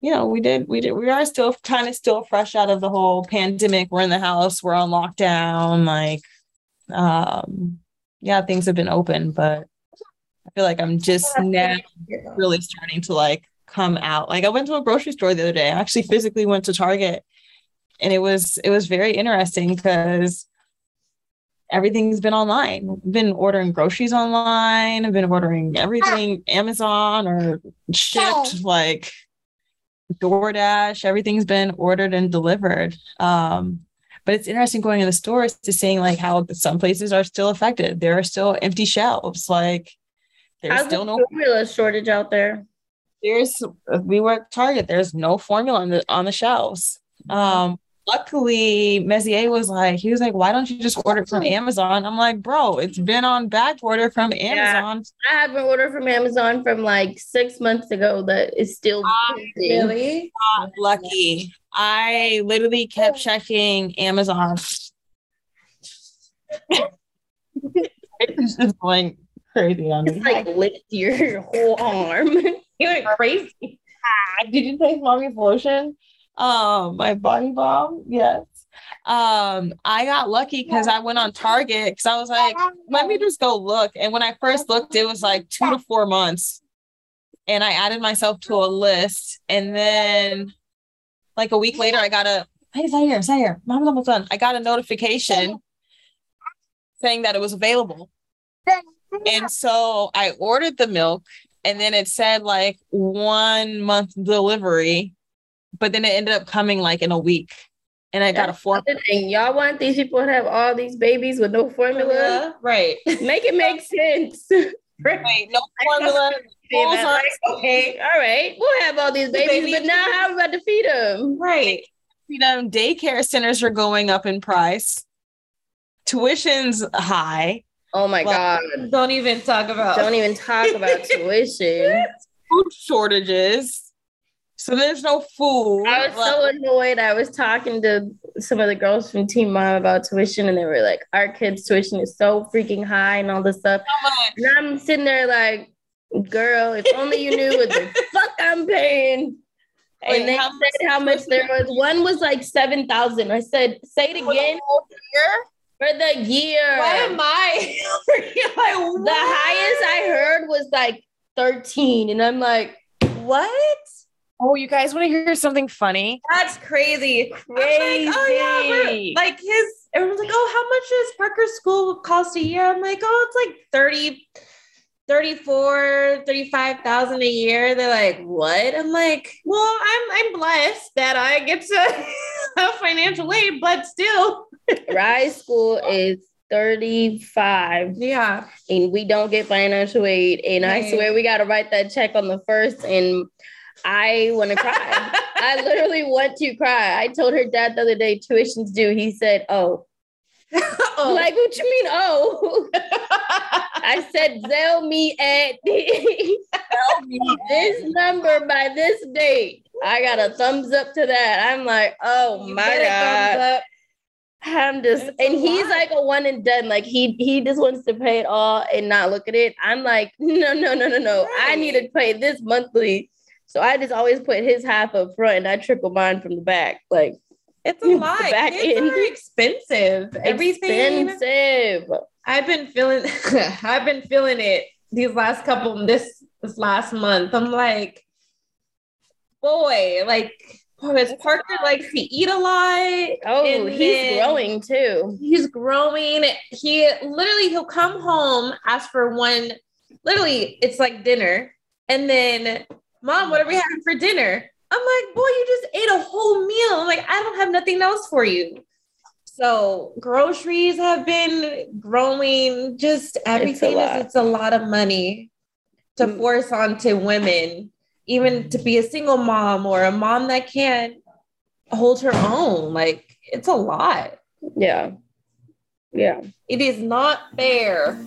you know, we did, we did, we are still kind of still fresh out of the whole pandemic. We're in the house, we're on lockdown, like um, yeah, things have been open, but I feel like I'm just now really starting to like come out. Like I went to a grocery store the other day. I actually physically went to Target and it was it was very interesting because everything's been online. I've been ordering groceries online. I've been ordering everything Amazon or shipped like DoorDash. Everything's been ordered and delivered. Um, but it's interesting going in the stores to seeing like how some places are still affected. There are still empty shelves. Like there's still no formula shortage out there? there's we were at Target. There's no formula on the on the shelves. Um, luckily Messier was like, he was like, why don't you just order it from Amazon? I'm like, bro, it's been on back order from Amazon. I have an order from Amazon from like six months ago that is still ah, Really? Not ah, lucky. I literally kept checking Amazon. it's just going crazy on me. It's like lift your whole arm. You went crazy. Ah, did you take mommy's lotion? Um, my body bomb Yes. Um, I got lucky because I went on Target because I was like, let me just go look. And when I first looked, it was like two to four months. And I added myself to a list. And then like a week later, I got a hey Zaire, Zaire, mom's almost done. I got a notification saying that it was available. And so I ordered the milk and then it said like one month delivery, but then it ended up coming like in a week. And I got a four. And y'all want these people to have all these babies with no formula? Uh-huh. Right. Make it make sense. Wait, no formula. Saying Rules that, are- like, okay, all right, we'll have all these babies, babies. but now how are we about to feed them? Right. you know, daycare centers are going up in price. Tuition's high. Oh my Well, god! Don't even talk about. Don't even talk about tuition. Food shortages. So there's no food. I was Like, so annoyed. I was talking to some of the girls from Team Mom about tuition, and they were like, "Our kids' tuition is so freaking high and all this stuff." And I'm sitting there like, "Girl, if only you knew what the fuck I'm paying." And they how much said how much there was. One was like seven thousand. I said, "Say it again for the year." Why am I? like, the highest I heard was like thirteen, and I'm like, What? Oh, you guys want to hear something funny? That's crazy. Crazy. I'm like, oh yeah, we're, like his. Everyone's like, oh, how much does Parker's school cost a year? I'm like, oh, it's like 30, 34, 35,000 a year. They're like, what? I'm like, well, I'm I'm blessed that I get to have financial aid, but still, Rise School is 35 yeah. and we don't get financial aid. And I swear we got to write that check on the first. And I want to cry. I literally want to cry. I told her dad the other day, tuition's due. He said, Oh, oh, like, what you mean? Oh, I said, Zelle me at this number by this date. I got a thumbs up to that. I'm like, Oh You my God. I'm just, It's and he's lot. like a one and done. Like he he just wants to pay it all and not look at it. I'm like, no, no, no, no, no. I need to pay this monthly. So I just always put his half up front and I trickle mine from the back. Like It's a The lot. back Kids end. are expensive. Everything. expensive. I've been feeling I've been feeling it these last couple this this last month. I'm like, boy, like his Parker likes to eat a lot. Oh, and he's growing too. He's growing. He literally he'll come home, ask for one, literally, it's like dinner. And then, mom, what are we having for dinner? I'm like, boy, you just ate a whole meal. I'm like, I don't have nothing else for you. So groceries have been growing. Just everything lot. is it's a lot of money to Mm. force onto women, even to be a single mom or a mom that can't hold her own. Like it's a lot. Yeah. Yeah. It is not fair.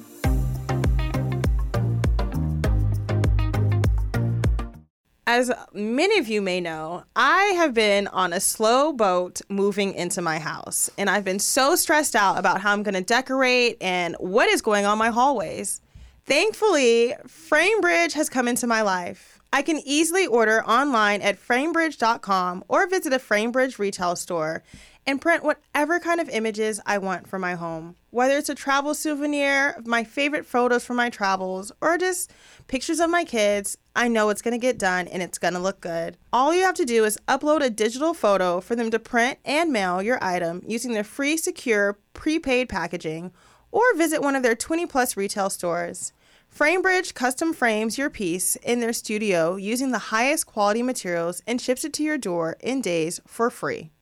As many of you may know, I have been on a slow boat moving into my house, and I've been so stressed out about how I'm going to decorate and what is going on my hallways. Thankfully, FrameBridge has come into my life. I can easily order online at framebridge.com or visit a FrameBridge retail store and print whatever kind of images I want for my home. Whether it's a travel souvenir, my favorite photos from my travels, or just pictures of my kids, I know it's to get done and it's to look good. All you have to do is upload a digital photo for them to print and mail your item using their free, secure, prepaid packaging, or visit one of their 20 plus retail stores. FrameBridge custom frames your piece in their studio using the highest quality materials and ships it to your door in days for free.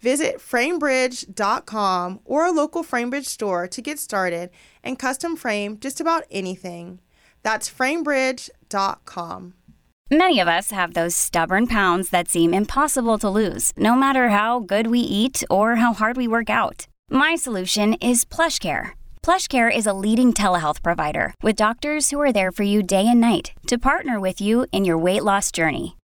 Visit framebridge.com or a local FrameBridge store to get started and custom frame just about anything. That's framebridge.com. Many of us have those stubborn pounds that seem impossible to lose, no matter how good we eat or how hard we work out. My solution is PlushCare. PlushCare is a leading telehealth provider with doctors who are there for you day and night to partner with you in your weight loss journey.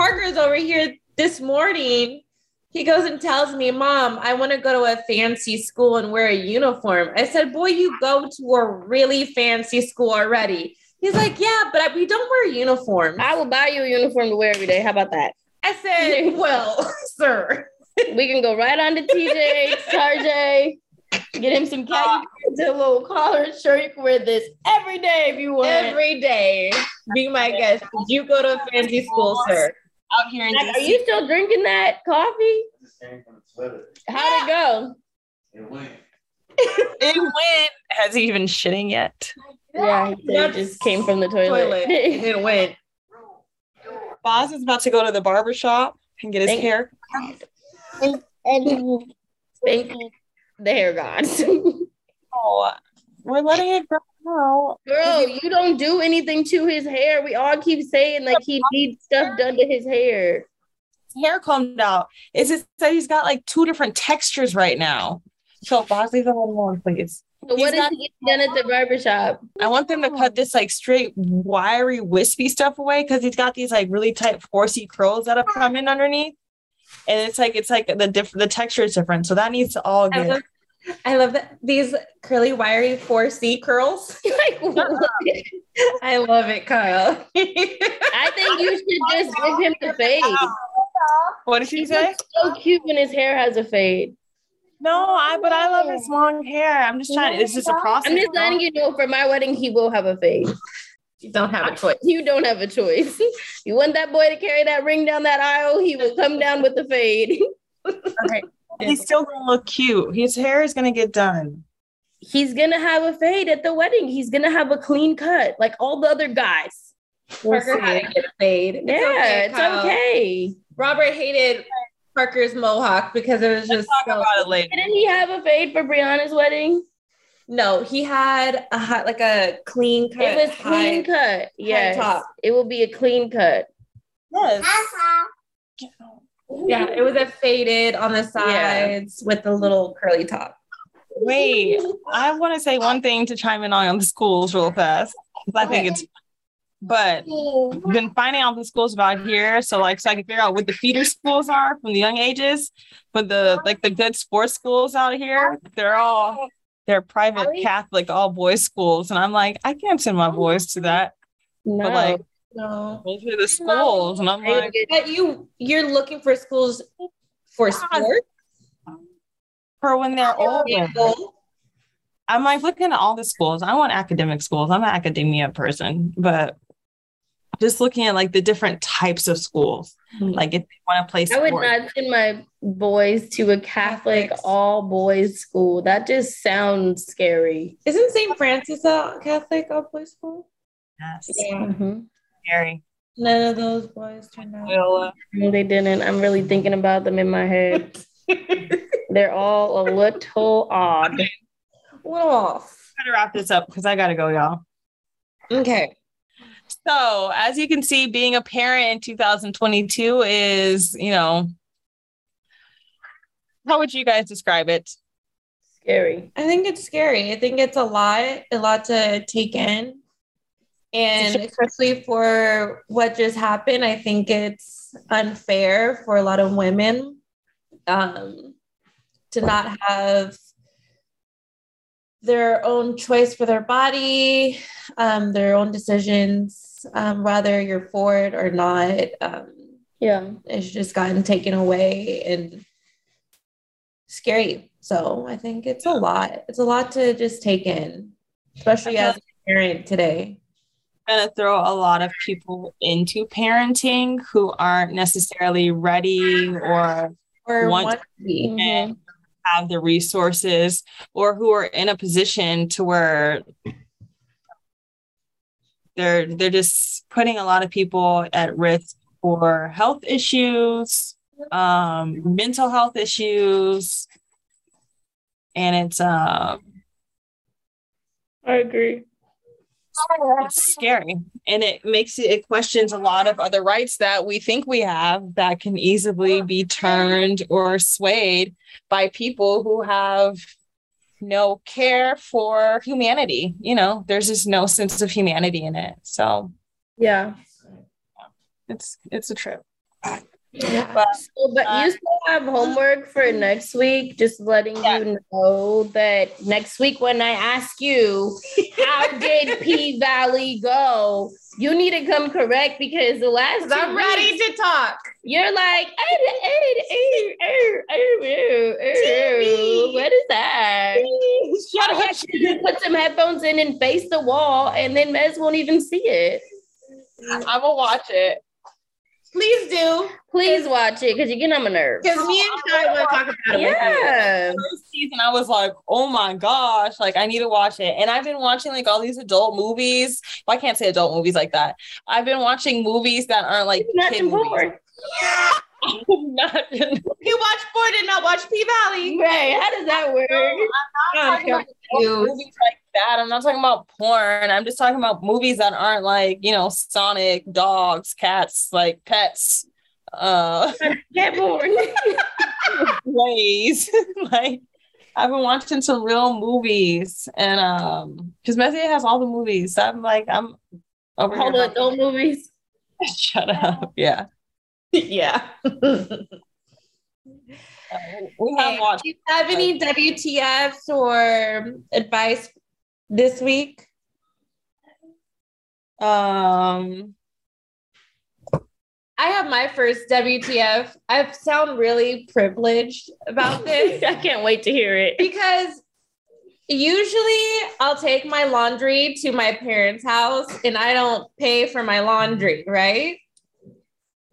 Parker is over here this morning. He goes and tells me, Mom, I want to go to a fancy school and wear a uniform. I said, Boy, you go to a really fancy school already. He's like, Yeah, but we don't wear uniforms. I will buy you a uniform to wear every day. How about that? I said, Well, sir. We can go right on to TJ, Tarjay, get him some khaki pants and a little collared shirt. You can wear this every day if you want. Every day. Be my guest. Did you go to a fancy school, sir? Out here in Like, are you still drinking that coffee? Came from the toilet. How'd it go? It went. it went. Has he even shitting yet? Yeah, he said it just came from the toilet. Toilet. It went. Boz is about to go to the barber shop and get his Thank- hair. Thank you. The hair gods. Oh, we're letting it grow out. Girl, you don't do anything to his hair. We all keep saying like he needs stuff done to his hair. Hair combed out. Is it that he's got like two different textures right now? So Boz, leave it alone, please. So what is he getting done at the barber shop? I want them to cut this like straight, wiry, wispy stuff away because he's got these like really tight, horsey curls that have come in underneath. And it's like it's like the diff- the texture is different. So that needs to all get I love that these curly, wiry 4C curls. like, uh-uh. what? I love it, Kyle. I think you should just give him the fade. what did she He say? looks so cute when his hair has a fade. No, I but I love his long hair. I'm just trying. It's just a process. I'm just letting you know for my wedding, he will have a fade. you don't have a choice. You don't have a choice. You want that boy to carry that ring down that aisle, he will come down with the fade. Okay. He's still gonna look cute. His hair is gonna get done. He's gonna have a fade at the wedding. He's gonna have a clean cut, like all the other guys. We'll Parker had see. to get a fade. It's yeah, okay, it's Kyle. okay. Robert hated Parker's mohawk because it was just Talk so- about it later. Didn't he have a fade for Brianna's wedding? no. He had a hot, like a clean cut. it was high- clean cut. Yes, top. it will be a clean cut. Yes. Yeah, it was a faded on the sides with the little curly top. Wait, I want to say one thing to chime in on the schools real fast. I think it's, but I've been finding out the schools about here. So like, so I can figure out what the feeder schools are from the young ages. But the like the good sports schools out here, they're all they're private Catholic all boys schools, and I'm like, I can't send my boys to that. No, But like, No. those are the schools, and I'm like, But you you're looking for schools for sports for when they're older. I'm like looking at all the schools. I want academic schools. I'm an academia person, but just looking at like the different types of schools. Mhm. Like if they want to play I would not send my boys to a Catholic all boys school. That just sounds scary. Isn't St. Francis a Catholic all boys school? Yes. Mhm. Scary. None of those boys turned out. Loyola. Uh, no, they didn't. I'm really thinking about them in my head. They're all a little odd. little off. Gotta wrap this up because I gotta go, y'all. Okay. So, as you can see, being a parent in 2022 is, you know, how would you guys describe it? Scary. I think it's scary. I think it's a lot, a lot to take in. And especially for what just happened, I think it's unfair for a lot of women um, to not have their own choice for their body, um, their own decisions, um, whether you're for it or not. Um, Yeah. it's just gotten taken away and scary. So I think it's a lot. It's a lot to just take in, especially as a parent today. Going to throw a lot of people into parenting who aren't necessarily ready or Or Want- want to and have the resources or who are in a position to where they're they're just putting a lot of people at risk for health issues um mental health issues. And it's um I agree. It's scary. And it makes it it questions a lot of other rights that we think we have that can easily be turned or swayed by people who have no care for humanity. You know there's just no sense of humanity in it. So Yeah. it's it's a trip Yeah. but So, but Uh, you still have homework for next week. Just letting you know that next week when I ask you, how did P Valley go? You need to come correct because the last I'm ready to talk. You're like, "Eh, eh, eh, eh, eh, eh, eh, eh, what is that? Shut up. put some headphones in and face the wall, and then Mez won't even see it. i'm gonna watch it Please do. Please watch it because you're getting on my nerves. Because me and Kai want to talk about it. Yeah. first season, I was like, oh my gosh, like I need to watch it. And I've been watching like all these adult movies. Well, I can't say adult movies like that. I've been watching movies that aren't like Not kid movies. porn. Not- You watch Ford and not watch P Valley. Right. How does that work? I'm oh, talking about movies like that. I'm not talking about porn. I'm just talking about movies that aren't like, you know, Sonic, dogs, cats, like pets, uh, Get bored. plays. like I've been watching some real movies and um because Messier has all the movies. So I'm like, I'm over All the adult movies. Shut up. Yeah. yeah. Uh, we have watched do you have any WTFs or advice this week? um I have my first WTF. I sound really privileged about this I can't wait to hear it. because usually I'll take my laundry to my parents' house and I don't pay for my laundry, right?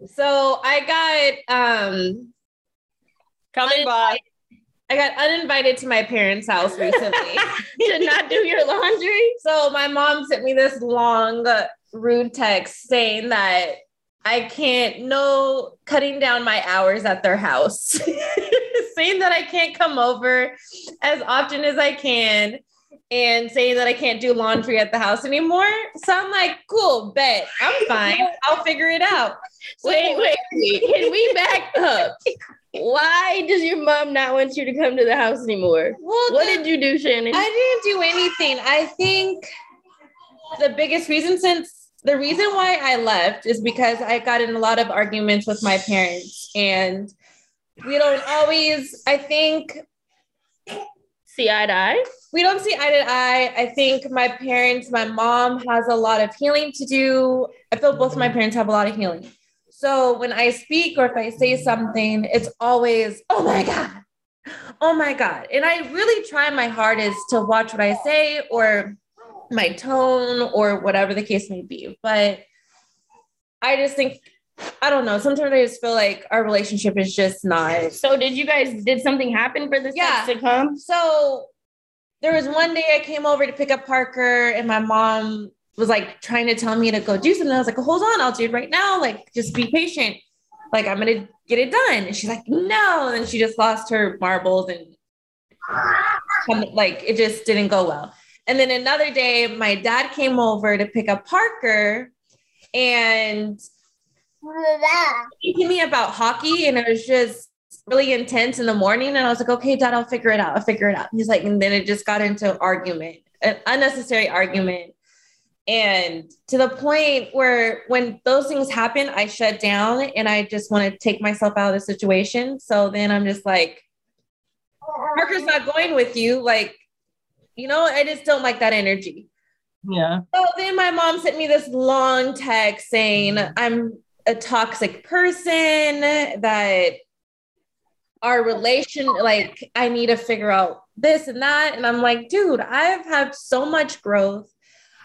So I got um coming by. I got uninvited to my parents' house recently. to not do your laundry. So my mom sent me this long, uh, rude text saying that I can't no cutting down my hours at their house, saying that I can't come over as often as I can, and saying that I can't do laundry at the house anymore. So I'm like, cool, bet I'm fine. I'll figure it out. So- Wait, wait, wait. Can we back up? Why does your mom not want you to come to the house anymore? Well, What the- did you do, Shannon? I didn't do anything. I think the biggest reason since the reason why I left is because I got in a lot of arguments with my parents and we don't always I think See eye to eye? we don't see eye to eye. I think my parents, my mom has a lot of healing to do. I feel both of my parents have a lot of healing. So when I speak or if I say something, it's always, oh my God, oh my God. And I really try my hardest to watch what I say or my tone or whatever the case may be. But I just think I don't know. Sometimes I just feel like our relationship is just not. So did you guys did something happen for this Yeah. to come? So there was one day I came over to pick up Parker, and my mom was like trying to tell me to go do something. I was like, hold on, I'll do it right now. Like, just be patient. Like, I'm gonna get it done. And she's like, no. And she just lost her marbles and like it just didn't go well. And then another day, my dad came over to pick up Parker and to me about hockey, and it was just really intense in the morning. And I was like, okay, dad, I'll figure it out. I'll figure it out. He's like, and then it just got into argument, an unnecessary argument. And to the point where when those things happen, I shut down and I just want to take myself out of the situation. So then I'm just like, Parker's not going with you. Like, you know, I just don't like that energy. Yeah. So then my mom sent me this long text saying mm-hmm. I'm a toxic person, that our relation, like, I need to figure out this and that. And I'm like, dude, I've had so much growth.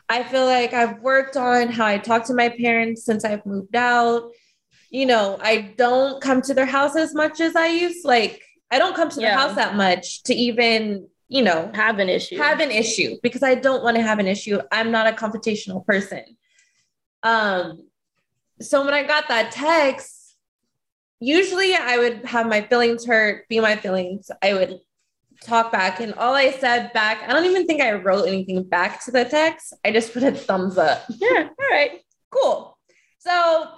I feel like I've worked on how I talk to my parents since I've moved out. You know, I don't come to their house as much as I used. Like, I don't come to their house that much to even, you know, Have an issue. have an issue because I don't want to have an issue. I'm not a confrontational person. Um, so when I got that text, usually I would have my feelings hurt, be my feelings. I would talk back, and all I said back, I don't even think I wrote anything back to the text. I just put a thumbs up. Yeah, all right, cool. So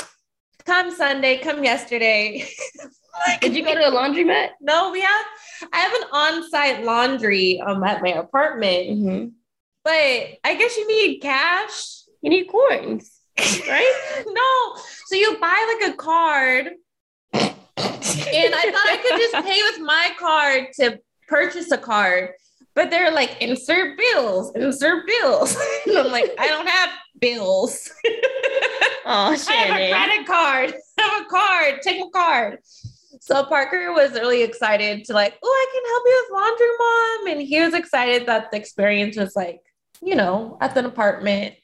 come Sunday, come yesterday. Did you go to a laundromat? No, we have I have an on-site laundry um at my apartment, Mm-hmm. but I guess you need cash, You need coins. right? no. So you buy like a card. And I thought I could just pay with my card to purchase a card. But they're like, insert bills, insert bills. and I'm like, I don't have bills. Oh, I have a credit card. I have a card. Take my card. So Parker was really excited to like, oh, I can help you with laundry, mom. And he was excited that the experience was like, you know, at the apartment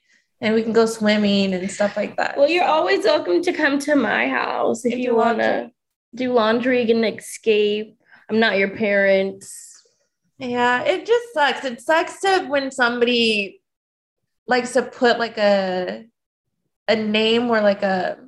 and we can go swimming and stuff like that. Well, you're always welcome to come to my house if And you do want to do laundry, get an escape. I'm not your parents. Yeah, it just sucks. It sucks to when somebody likes to put like a a name or like a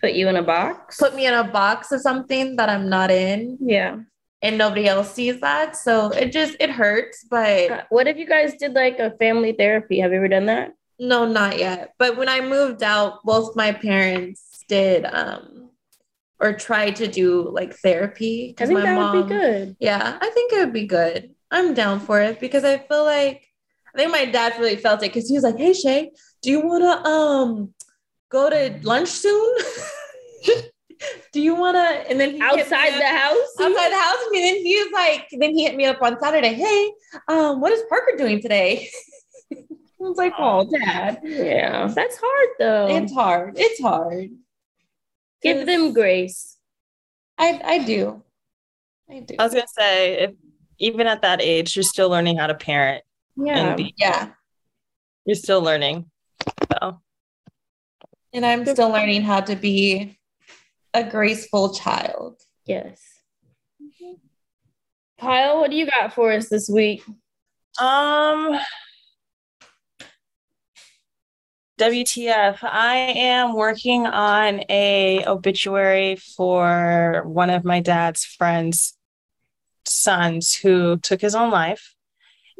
Put you in a box. put me in a box of something that I'm not in yeah. and nobody else sees that. So it just it hurts, but What if you guys did like a family therapy? Have you ever done that? no, not yet. But when I moved out, both my parents did um or try to do like therapy. I think my that would be good. Yeah, I think it would be good. I'm down for it because I feel like I think my dad really felt it because he was like, "Hey Shay, do you want to um go to lunch soon? do you want to?" And then he hit me Outside up- the house? outside the house, and then he was like, then he hit me up on Saturday. Hey, um, what is Parker doing today? I was like, "Oh, Dad, Yeah. That's hard though. it's hard. It's hard. Give them grace. I I do. I do. I was gonna say, if even at that age, you're still learning how to parent. Yeah. And be, Yeah, you're still learning. So and I'm still learning how to be a graceful child. Yes. Kyle, what do you got for us this week? Um WTF, I am working on a obituary for one of my dad's friends' sons who took his own life.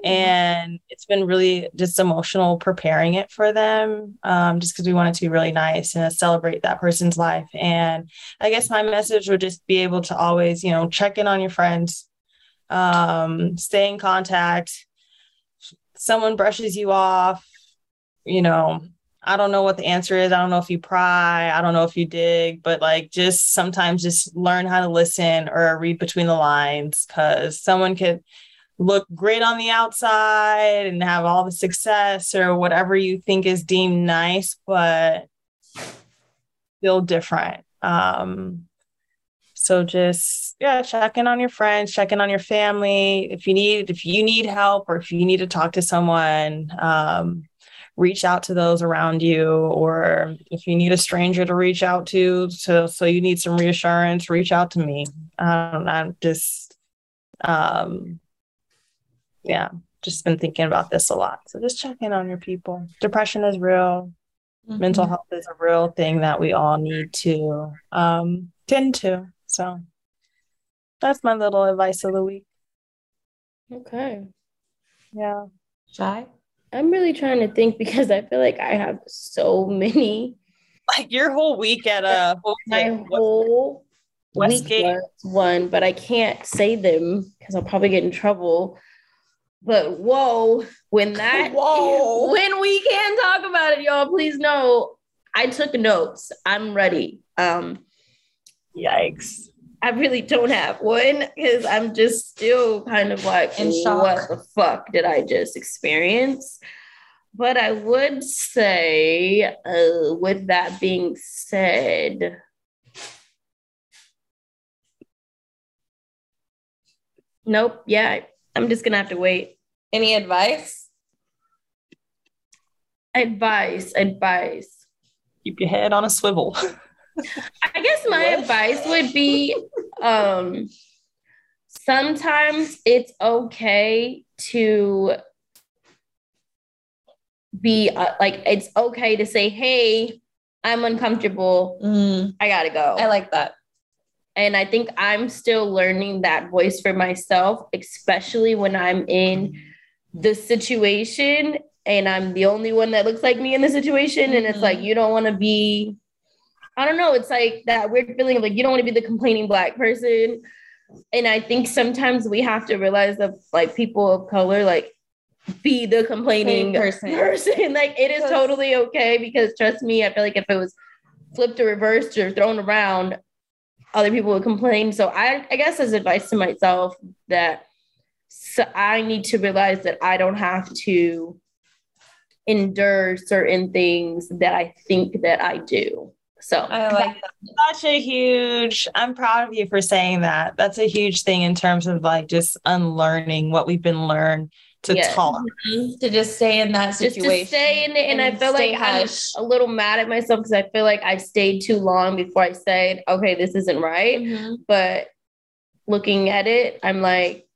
And it's been really just emotional preparing it for them, um, just because we want it to be really nice and celebrate that person's life. And I guess my message would just be able to always, you know, check in on your friends, um, stay in contact, someone brushes you off, you know, I don't know what the answer is. I don't know if you pry, I don't know if you dig, but like just sometimes just learn how to listen or read between the lines because someone could look great on the outside and have all the success or whatever you think is deemed nice, but feel different. Um, so just yeah, check in on your friends, check in on your family. If you need if you need help or if you need to talk to someone, um, reach out to those around you or if you need a stranger to reach out to so so you need some reassurance reach out to me. Um, i'm just um yeah just been thinking about this a lot. So just check in on your people. Depression is real. Mm-hmm. mental health is a real thing that we all need to um tend to. So that's my little advice of the week. Okay. Yeah. Shy I'm really trying to think because I feel like I have so many. Like your whole week at uh, a my whole Westgate. week one, but I can't say them because I'll probably get in trouble. But whoa, when that whoa, when we can talk about it, y'all, please know I took notes. I'm ready. Um, yikes. I really don't have one because I'm just still kind of like, in shock. What the fuck did I just experience? But I would say, uh, with that being said, nope. Yeah, I'm just gonna have to wait. Any advice? Advice, advice. Keep your head on a swivel. I guess my what? advice would be um sometimes it's okay to be uh, like it's okay to say hey i'm uncomfortable mm. i gotta go i like that and i think i'm still learning that voice for myself especially when i'm in the situation and i'm the only one that looks like me in the situation mm-hmm. and it's like mm-hmm. you don't want to be I don't know. It's like that weird feeling of like you don't want to be the complaining black person. And I think sometimes we have to realize that like people of color like be the complaining person. person. like it is totally okay because trust me, I feel like if it was flipped or reversed or thrown around, other people would complain. So I, I guess as advice to myself that so I need to realize that I don't have to endure certain things that I think that I do. So I like that. Such a huge, I'm proud of you for saying that. That's a huge thing in terms of like just unlearning what we've been learned to yeah. tolerate. Mm-hmm. To just stay in that situation. Just to stay in it. And, and I feel like hush. I'm a little mad at myself because I feel like I stayed too long before I said, okay, this isn't right. Mm-hmm. But looking at it, I'm like,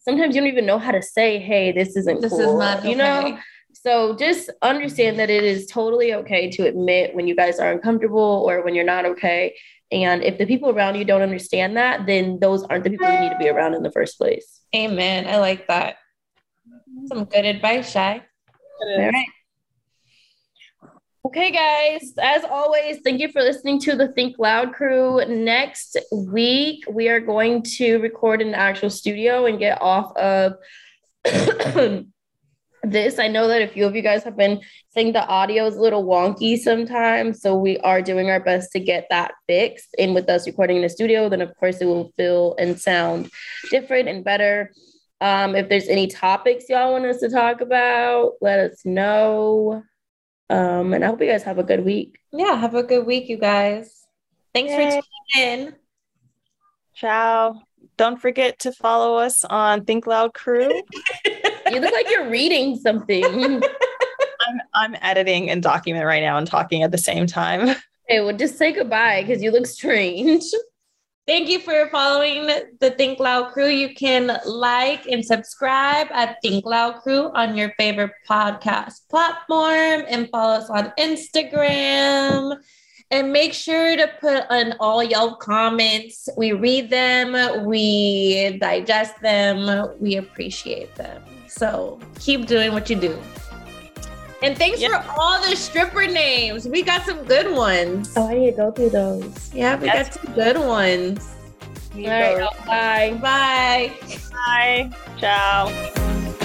sometimes you don't even know how to say, hey, this isn't this cool. Is not okay. You know? So just understand that it is totally okay to admit when you guys are uncomfortable or when you're not okay. And if the people around you don't understand that, then those aren't the people you need to be around in the first place. Amen. I like that. Some good advice, Shy. All right. Okay, guys, as always, thank you for listening to the Think Loud crew. Next week, we are going to record in the actual studio and get off of this. I know that a few of you guys have been saying the audio is a little wonky sometimes. So we are doing our best to get that fixed. And with us recording in the studio, then of course it will feel and sound different and better. Um, if there's any topics y'all want us to talk about, let us know. Um, and I hope you guys have a good week. Yeah, have a good week, you guys. Thanks Yay. for tuning in. Ciao. Don't forget to follow us on Think Loud Crew. you look like you're reading something. I'm I'm editing and document right now and talking at the same time. Okay, well, just say goodbye because you look strange. Thank you for following the Think Loud Crew. You can like and subscribe at Think Loud Crew on your favorite podcast platform and follow us on Instagram. And make sure to put on all y'all comments. We read them, we digest them, we appreciate them. So keep doing what you do. And thanks yep. for all the stripper names. We got some good ones. Oh, I need to go through those. Yeah, we got some good ones. All right, bye. Bye. Bye. Ciao.